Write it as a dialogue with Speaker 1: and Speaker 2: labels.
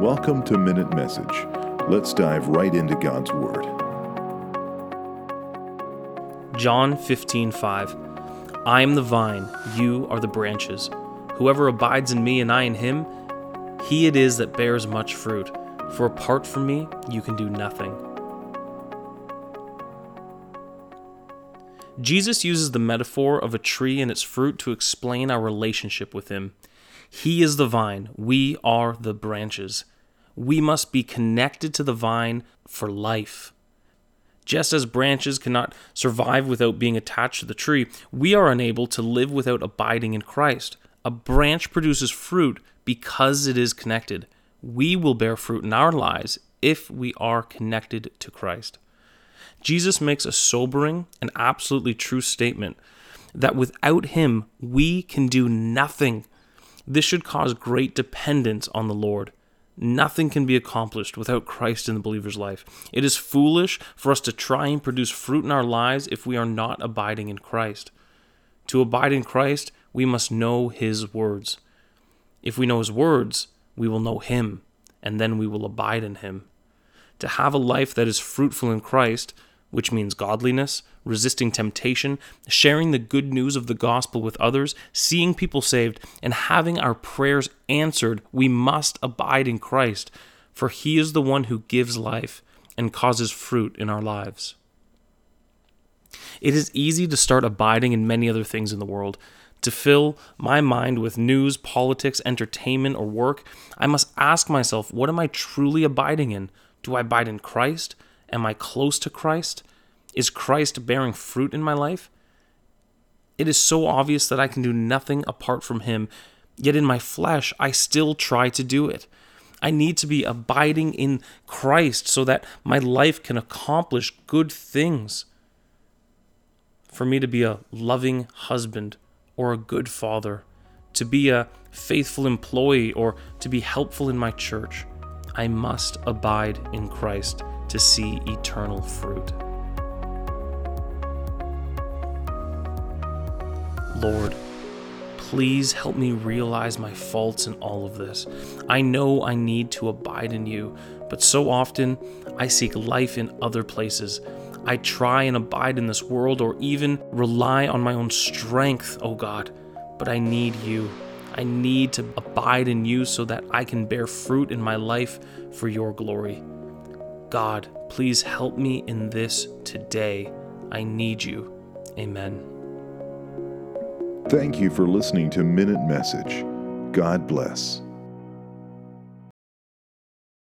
Speaker 1: Welcome to Minute Message. Let's dive right into God's Word.
Speaker 2: John 15:5 I am the vine, you are the branches. Whoever abides in me and I in him, he it is that bears much fruit. For apart from me, you can do nothing. Jesus uses the metaphor of a tree and its fruit to explain our relationship with him. He is the vine, we are the branches. We must be connected to the vine for life. Just as branches cannot survive without being attached to the tree, we are unable to live without abiding in Christ. A branch produces fruit because it is connected. We will bear fruit in our lives if we are connected to Christ. Jesus makes a sobering and absolutely true statement that without him we can do nothing. This should cause great dependence on the Lord. Nothing can be accomplished without Christ in the believer's life. It is foolish for us to try and produce fruit in our lives if we are not abiding in Christ. To abide in Christ, we must know His words. If we know His words, we will know Him, and then we will abide in Him. To have a life that is fruitful in Christ which means godliness, resisting temptation, sharing the good news of the gospel with others, seeing people saved, and having our prayers answered, we must abide in Christ, for He is the one who gives life and causes fruit in our lives. It is easy to start abiding in many other things in the world. To fill my mind with news, politics, entertainment, or work, I must ask myself, what am I truly abiding in? Do I abide in Christ? Am I close to Christ? Is Christ bearing fruit in my life? It is so obvious that I can do nothing apart from Him, yet in my flesh, I still try to do it. I need to be abiding in Christ so that my life can accomplish good things. For me to be a loving husband or a good father, to be a faithful employee or to be helpful in my church, I must abide in Christ to see eternal fruit. Lord, please help me realize my faults in all of this. I know I need to abide in you, but so often I seek life in other places. I try and abide in this world or even rely on my own strength, oh God, but I need you. I need to abide in you so that I can bear fruit in my life for your glory. God, please help me in this today. I need you. Amen.
Speaker 1: Thank you for listening to Minute Message. God bless.